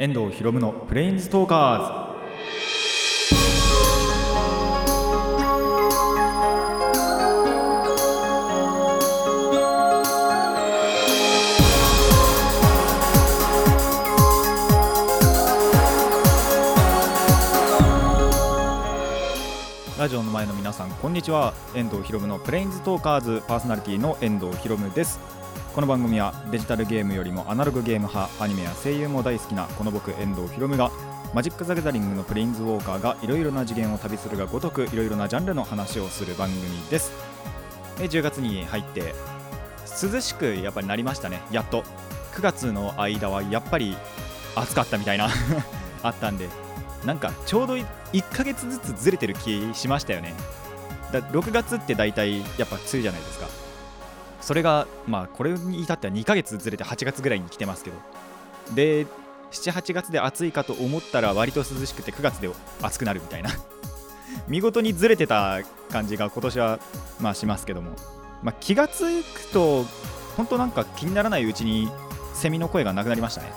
遠藤博夢のプレインズトーカーズラジオの前の皆さんこんにちは。遠藤博夢のプレインズトーカーズパーソナリティの遠藤博夢です。この番組はデジタルゲームよりもアナログゲーム派アニメや声優も大好きなこの僕遠藤博夢がマジック・ザ・ギャザリングのプレインズウォーカーがいろいろな次元を旅するがごとくいろいろなジャンルの話をする番組です。10月に入って涼しくやっぱりなりましたね。やっと。9月の間はやっぱり暑かったみたいな。あったんで。なんかちょうど1ヶ月ずつずれてる気しましたよね。だ6月って大体やっぱ梅雨じゃないですか。それがまあこれに至っては2ヶ月ずれて8月ぐらいに来てますけど。で78月で暑いかと思ったら割と涼しくて9月で暑くなるみたいな。見事にずれてた感じが今年はまあしますけども、まあ、気がつくと本当なんか気にならないうちにセミの声がなくなりましたね。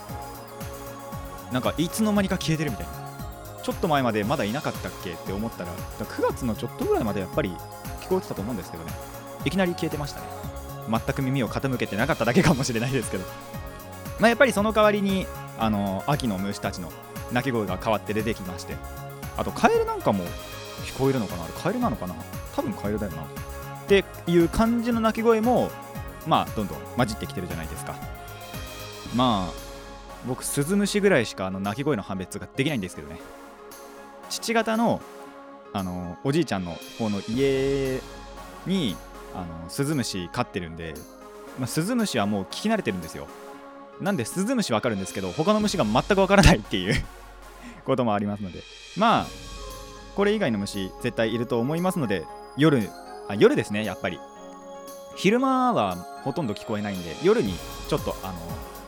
なんかいつの間にか消えてるみたいな。ちょっと前までまだいなかったっけって思ったら9月のちょっとぐらいまでやっぱり聞こえてたと思うんですけどね。いきなり消えてましたね。全く耳を傾けてなかっただけかもしれないですけど、まあ、やっぱりその代わりにあの秋の虫たちの鳴き声が変わって出てきまして。あとカエルなんかも聞こえるのかな？あれカエルなのかな？多分カエルだよな。っていう感じの鳴き声もまあどんどん混じってきてるじゃないですか。まあ僕スズムシぐらいしかあの鳴き声の判別ができないんですけどね。父方のあのおじいちゃんの方の家にあのスズムシ飼ってるんで、まあ、スズムシはもう聞き慣れてるんですよ。なんでスズムシわかるんですけど他の虫が全くわからないっていう こともありますので。まあこれ以外の虫絶対いると思いますので夜あ夜ですねやっぱり。昼間はほとんど聞こえないんで夜にちょっとあの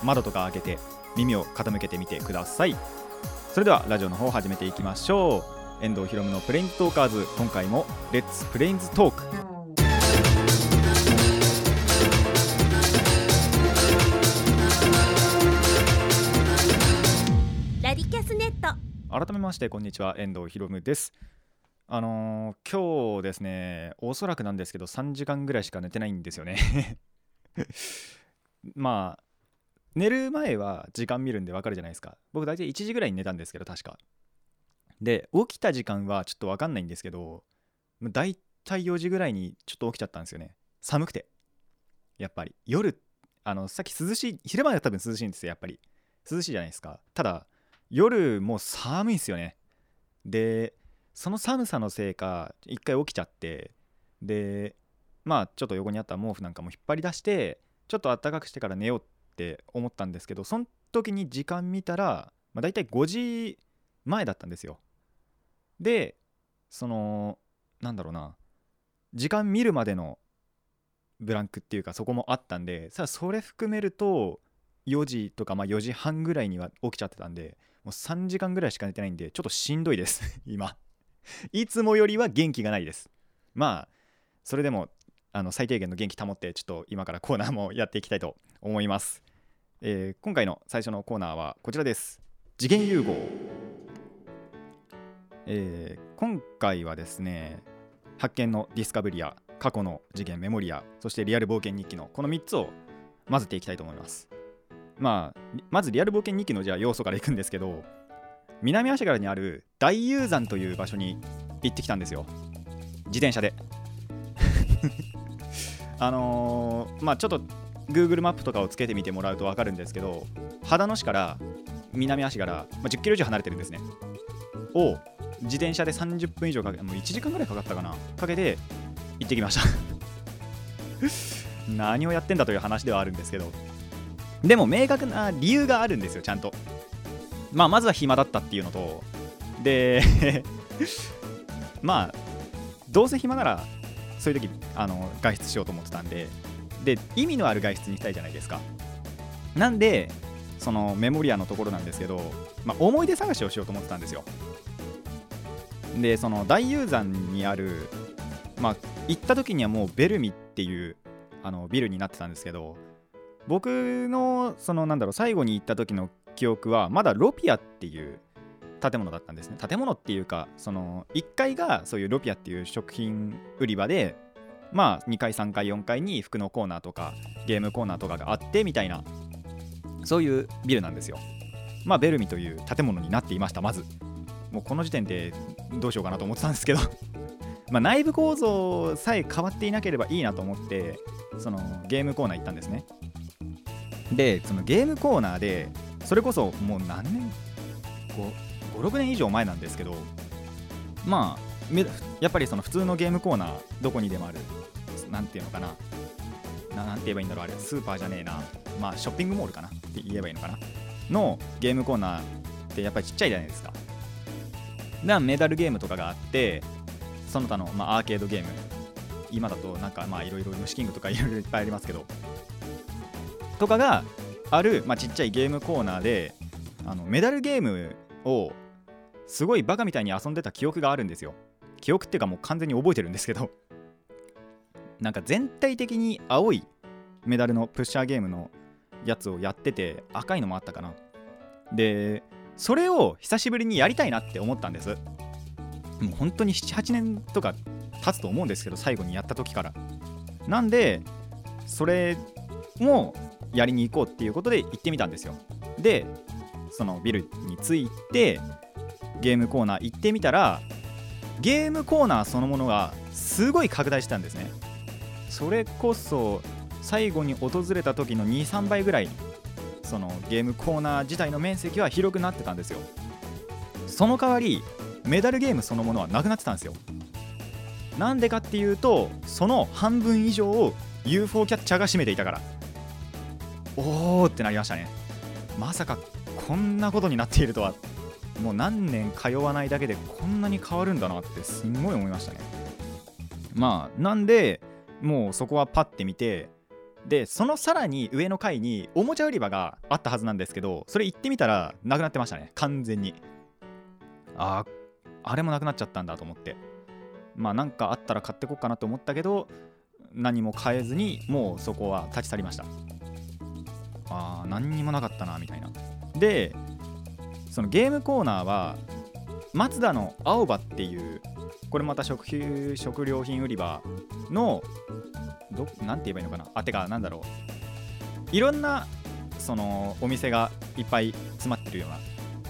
窓とか開けて耳を傾けてみてください。それではラジオの方を始めていきましょう。遠藤ひろむのプレインズトーカーズ。今回も Let's plains talk ラディキャスネット。改めましてこんにちは。遠藤ひろむです。あのー今日ですねおそらくなんですけど3時間ぐらいしか寝てないんですよね。まあ寝る前は時間見るんでわかるじゃないですか。僕大体1時ぐらいに寝たんですけど確か。で起きた時間はちょっとわかんないんですけど大体4時ぐらいにちょっと起きちゃったんですよね。寒くて。やっぱり。夜あのさっき涼しい昼間は多分涼しいんですよやっぱり。涼しいじゃないですか。ただ夜もう寒いんですよね。でその寒さのせいか一回起きちゃって。でまあちょっと横にあった毛布なんかも引っ張り出してちょっと暖かくしてから寝ようっって思ったんですけどその時に時間見たら、まあ、大体5時前だったんですよ。でそのなんだろうな時間見るまでのブランクっていうかそこもあったんでさあそれ含めると4時とかまあ4時半ぐらいには起きちゃってたんでもう3時間ぐらいしか寝てないんでちょっとしんどいです今。いつもよりは元気がないです。まあそれでもあの最低限の元気保ってちょっと今からコーナーもやっていきたいと思います、えー今回の最初のコーナーはこちらです。次元融合、えー今回はですね発見のディスカブリア過去の次元メモリアそしてリアル冒険日記のこの3つを混ぜていきたいと思います。まあまずリアル冒険日記のじゃあ要素からいくんですけど南足柄にある大雄山という場所に行ってきたんですよ。自転車で。あのーまあちょっと Google マップとかをつけてみてもらうと分かるんですけど秦野市から南足柄、まあ、10キロ以上離れてるんですね。を自転車で30分以上かけもう1時間ぐらいかかったかな。かけて行ってきました。何をやってんだという話ではあるんですけど。でも明確な理由があるんですよちゃんと。まあまずは暇だったっていうのと。で まあどうせ暇ならそういう時あの外出しようと思ってたんで。で意味のある外出にしたいじゃないですか。なんでそのメモリアのところなんですけど、まあ、思い出探しをしようと思ってたんですよ。でその大雄山にあるまあ行った時にはもうベルミっていうあのビルになってたんですけど僕のそのなんだろう最後に行った時の記憶はまだロピアっていう建物だったんですね。建物っていうかその1階がそういうロピアっていう食品売り場でまあ2階3階4階に服のコーナーとかゲームコーナーとかがあってみたいなそういうビルなんですよ。まあベルミという建物になっていましたまず。もうこの時点でどうしようかなと思ってたんですけど。ま内部構造さえ変わっていなければいいなと思ってそのゲームコーナー行ったんですね。でそのゲームコーナーでそれこそもう何年56年以上前なんですけどまあやっぱりその普通のゲームコーナーどこにでもある何ていうのかななんて言えばいいんだろうあれスーパーじゃねえなまあショッピングモールかなって言えばいいのかなのゲームコーナーってやっぱりちっちゃいじゃないですか。だメダルゲームとかがあってその他の、まあ、アーケードゲーム今だとなんかまあいろいろ虫キングとかいろいろいっぱいありますけどとかがある、まあ、ちっちゃいゲームコーナーであのメダルゲームをすごいバカみたいに遊んでた記憶があるんですよ。記憶っていうかもう完全に覚えてるんですけど。なんか全体的に青いメダルのプッシャーゲームのやつをやってて赤いのもあったかな。でそれを久しぶりにやりたいなって思ったんです。もう本当に78年とか経つと思うんですけど最後にやった時から。なんでそれもやりに行こうっていうことで行ってみたんですよ。でそのビルに着いてゲームコーナー行ってみたらゲームコーナーそのものがすごい拡大したんですね。それこそ最後に訪れた時の23倍ぐらいそのゲームコーナー自体の面積は広くなってたんですよ。その代わりメダルゲームそのものはなくなってたんですよ。なんでかっていうとその半分以上を UFO キャッチャーが占めていたから。おーってなりましたね。まさかこんなことになっているとは。もう何年通わないだけでこんなに変わるんだなってすんごい思いましたね。まあなんでもうそこはパッて見てでそのさらに上の階におもちゃ売り場があったはずなんですけどそれ行ってみたらなくなってましたね。完全に。ああれもなくなっちゃったんだと思って。まあなんかあったら買ってこっかなと思ったけど何も買えずにもうそこは立ち去りました。あー何にもなかったなみたいな。でそのゲームコーナーはマツダの青葉っていうこれまた食食料品売り場のどなんて言えばいいのかなあてかなんだろういろんなそのお店がいっぱい詰まってるような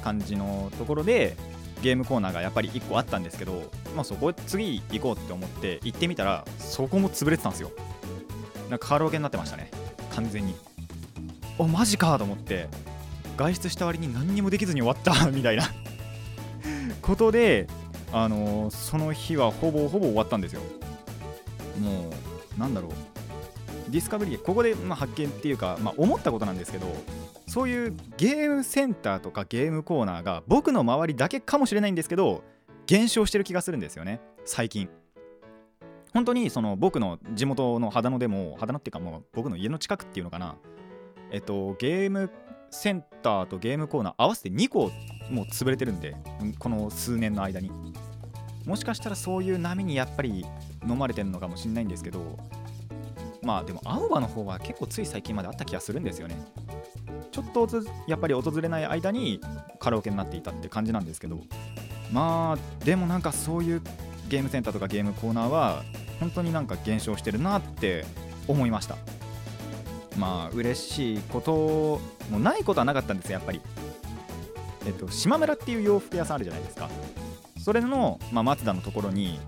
感じのところでゲームコーナーがやっぱり1個あったんですけど、まあ、そこ次行こうって思って行ってみたらそこも潰れてたんですよ。なんかカラオケになってましたね。完全に。おマジかと思って。外出した割に何にもできずに終わった みたいな。ことであのー、その日はほぼほぼ終わったんですよ。もうなんだろう。ディスカバリーここでま発見っていうか、まあ、思ったことなんですけどそういうゲームセンターとかゲームコーナーが僕の周りだけかもしれないんですけど減少してる気がするんですよね。最近。本当にその僕の地元の秦野でも秦野っていうかもう僕の家の近くっていうのかな。えっとゲームセンターとゲームコーナー合わせて2個もう潰れてるんでこの数年の間に。もしかしたらそういう波にやっぱり飲まれてるのかもしれないんですけどまあでも青葉の方は結構つい最近まであった気がするんですよね。ちょっとずやっぱり訪れない間にカラオケになっていたって感じなんですけどまあでもなんかそういうゲームセンターとかゲームコーナーは本当になんか減少してるなって思いました。まあ嬉しいこともないことはなかったんですよやっぱり。えっと島村っていう洋服屋さんあるじゃないですか。それの、まあ、松田のところに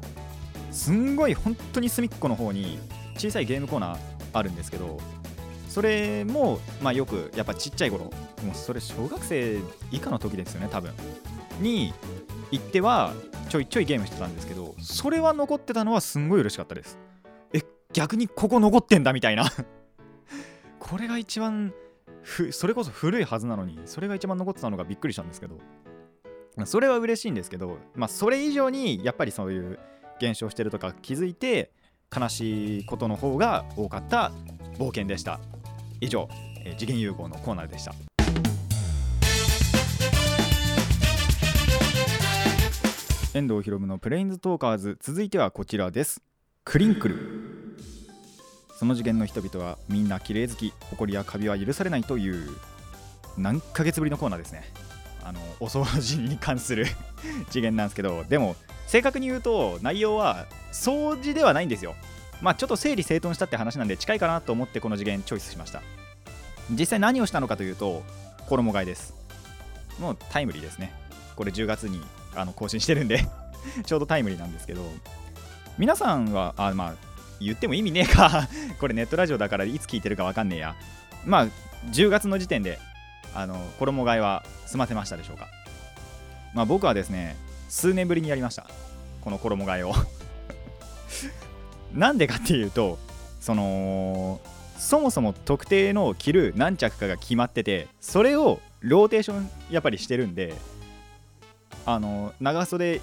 すんごい本当に隅っこの方に小さいゲームコーナーあるんですけどそれも、まあ、よくやっぱちっちゃい頃もうそれ小学生以下の時ですよね多分。に行ってはちょいちょいゲームしてたんですけどそれは残ってたのはすんごい嬉しかったです。え逆にここ残ってんだみたいな。これが一番それこそ古いはずなのにそれが一番残ってたのがびっくりしたんですけどそれは嬉しいんですけどまあそれ以上にやっぱりそういう減少してるとか気づいて悲しいことの方が多かった冒険でした。以上、えー、次元融合のコーナーでした。遠藤博文のプレインズトーカーズ続いてはこちらです。クリンクル。その次元の人々はみんな綺麗好き埃やカビは許されないという何ヶ月ぶりのコーナーですね。あのお掃除に関する 次元なんですけどでも正確に言うと内容は掃除ではないんですよ。まあちょっと整理整頓したって話なんで近いかなと思ってこの次元チョイスしました。実際何をしたのかというと衣替えです。もうタイムリーですね。これ10月にあの更新してるんで ちょうどタイムリーなんですけど皆さんはあまあ言っても意味ねえか。これネットラジオだからいつ聞いてるか分かんねえや。まあ10月の時点であの衣替えは済ませましたでしょうか。まあ僕はですね数年ぶりにやりました。この衣替えを。なんでかっていうとそのそもそも特定の着る何着かが決まっててそれをローテーションやっぱりしてるんであの長袖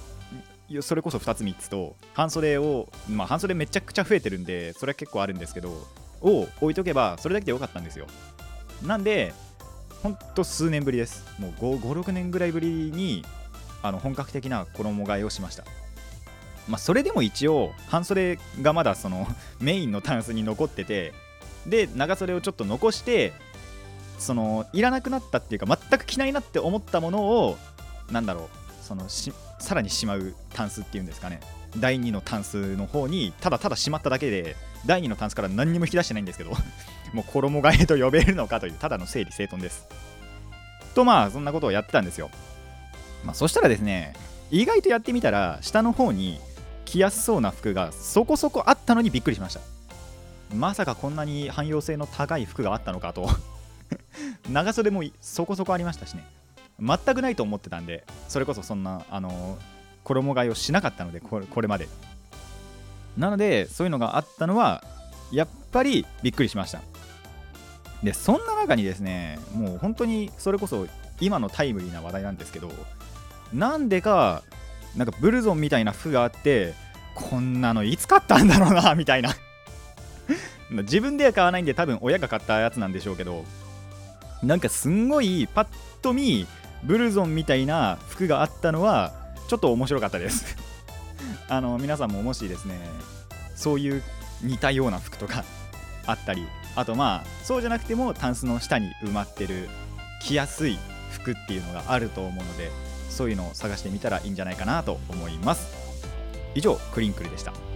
それこそ2つ3つと半袖をまあ半袖めちゃくちゃ増えてるんでそれは結構あるんですけどを置いとけばそれだけでよかったんですよ。なんでほんと数年ぶりです。もう56年ぐらいぶりにあの本格的な衣替えをしました。まあそれでも一応半袖がまだそのメインのタンスに残っててで長袖をちょっと残してそのいらなくなったっていうか全く着ないなって思ったものをなんだろうそのしさらにしまうタンスっていうんですかね。第2のタンスの方にただただしまっただけで第2のタンスから何にも引き出してないんですけど もう衣替えと呼べるのかというただの整理整頓です。とまあそんなことをやってたんですよ。まあそしたらですね意外とやってみたら下の方に着やすそうな服がそこそこあったのにびっくりしました。まさかこんなに汎用性の高い服があったのかと。長袖もそこそこありましたしね。全くないと思ってたんでそれこそそんなあの衣替えをしなかったのでこれこれまで。なのでそういうのがあったのはやっぱりびっくりしました。でそんな中にですねもう本当にそれこそ今のタイムリーな話題なんですけどなんでかなんかブルゾンみたいな服があってこんなのいつ買ったんだろうな みたいな。自分では買わないんで多分親が買ったやつなんでしょうけどなんかすんごいパッと見ブルゾンみたいな服があったのはちょっと面白かったです。あの皆さんももしですねそういう似たような服とかあったりあとまあそうじゃなくてもタンスの下に埋まってる着やすい服っていうのがあると思うのでそういうのを探してみたらいいんじゃないかなと思います。以上クリンクルでした。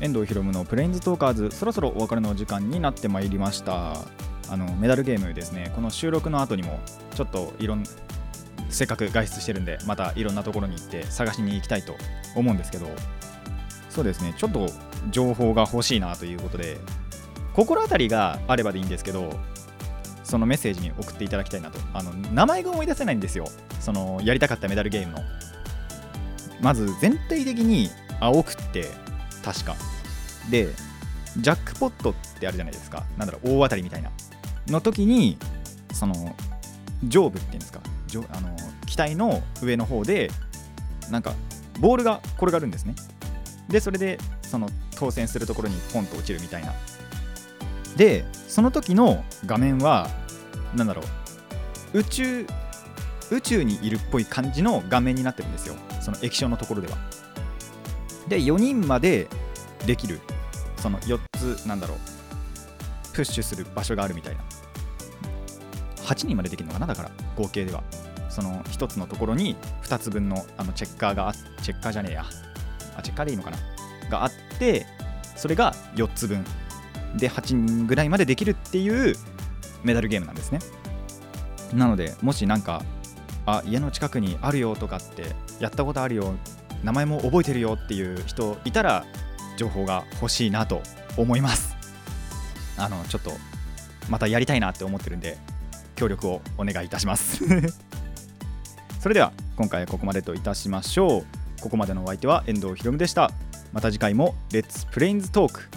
遠藤ひろむのプレインズトーカーズそろそろお別れの時間になってまいりました。あのメダルゲームですね。この収録の後にもちょっといろんせっかく外出してるんでまたいろんなところに行って探しに行きたいと思うんですけど。そうですね。ちょっと情報が欲しいなということで心当たりがあればでいいんですけどそのメッセージに送っていただきたいなと。あの名前が思い出せないんですよ。そのやりたかったメダルゲームの。まず全体的に青くって確か。でジャックポットってあるじゃないですか。なんだろう大当たりみたいな。の時にその上部っていうんですか。あの機体の上の方でなんかボールが転がるんですね。でそれでその当選するところにポンと落ちるみたいな。でその時の画面は何だろう宇宙宇宙にいるっぽい感じの画面になってるんですよ。その液晶のところでは。で4人までできるその4つなんだろうプッシュする場所があるみたいな。8人までできるのかなだから合計では。その1つのところに2つ分のあのチェッカーがあチェッカーじゃねえや。あチェッカーでいいのかな？があってそれが4つ分。で8人ぐらいまでできるっていうメダルゲームなんですね。なのでもしなんかあ家の近くにあるよとかってやったことあるよ名前も覚えてるよっていう人いたら情報が欲しいなと思います。あのちょっとまたやりたいなって思ってるんで協力をお願いいたします。それでは今回はここまでといたしましょう。ここまでのお相手は遠藤ひろむでした。また次回もレッツプレインズトーク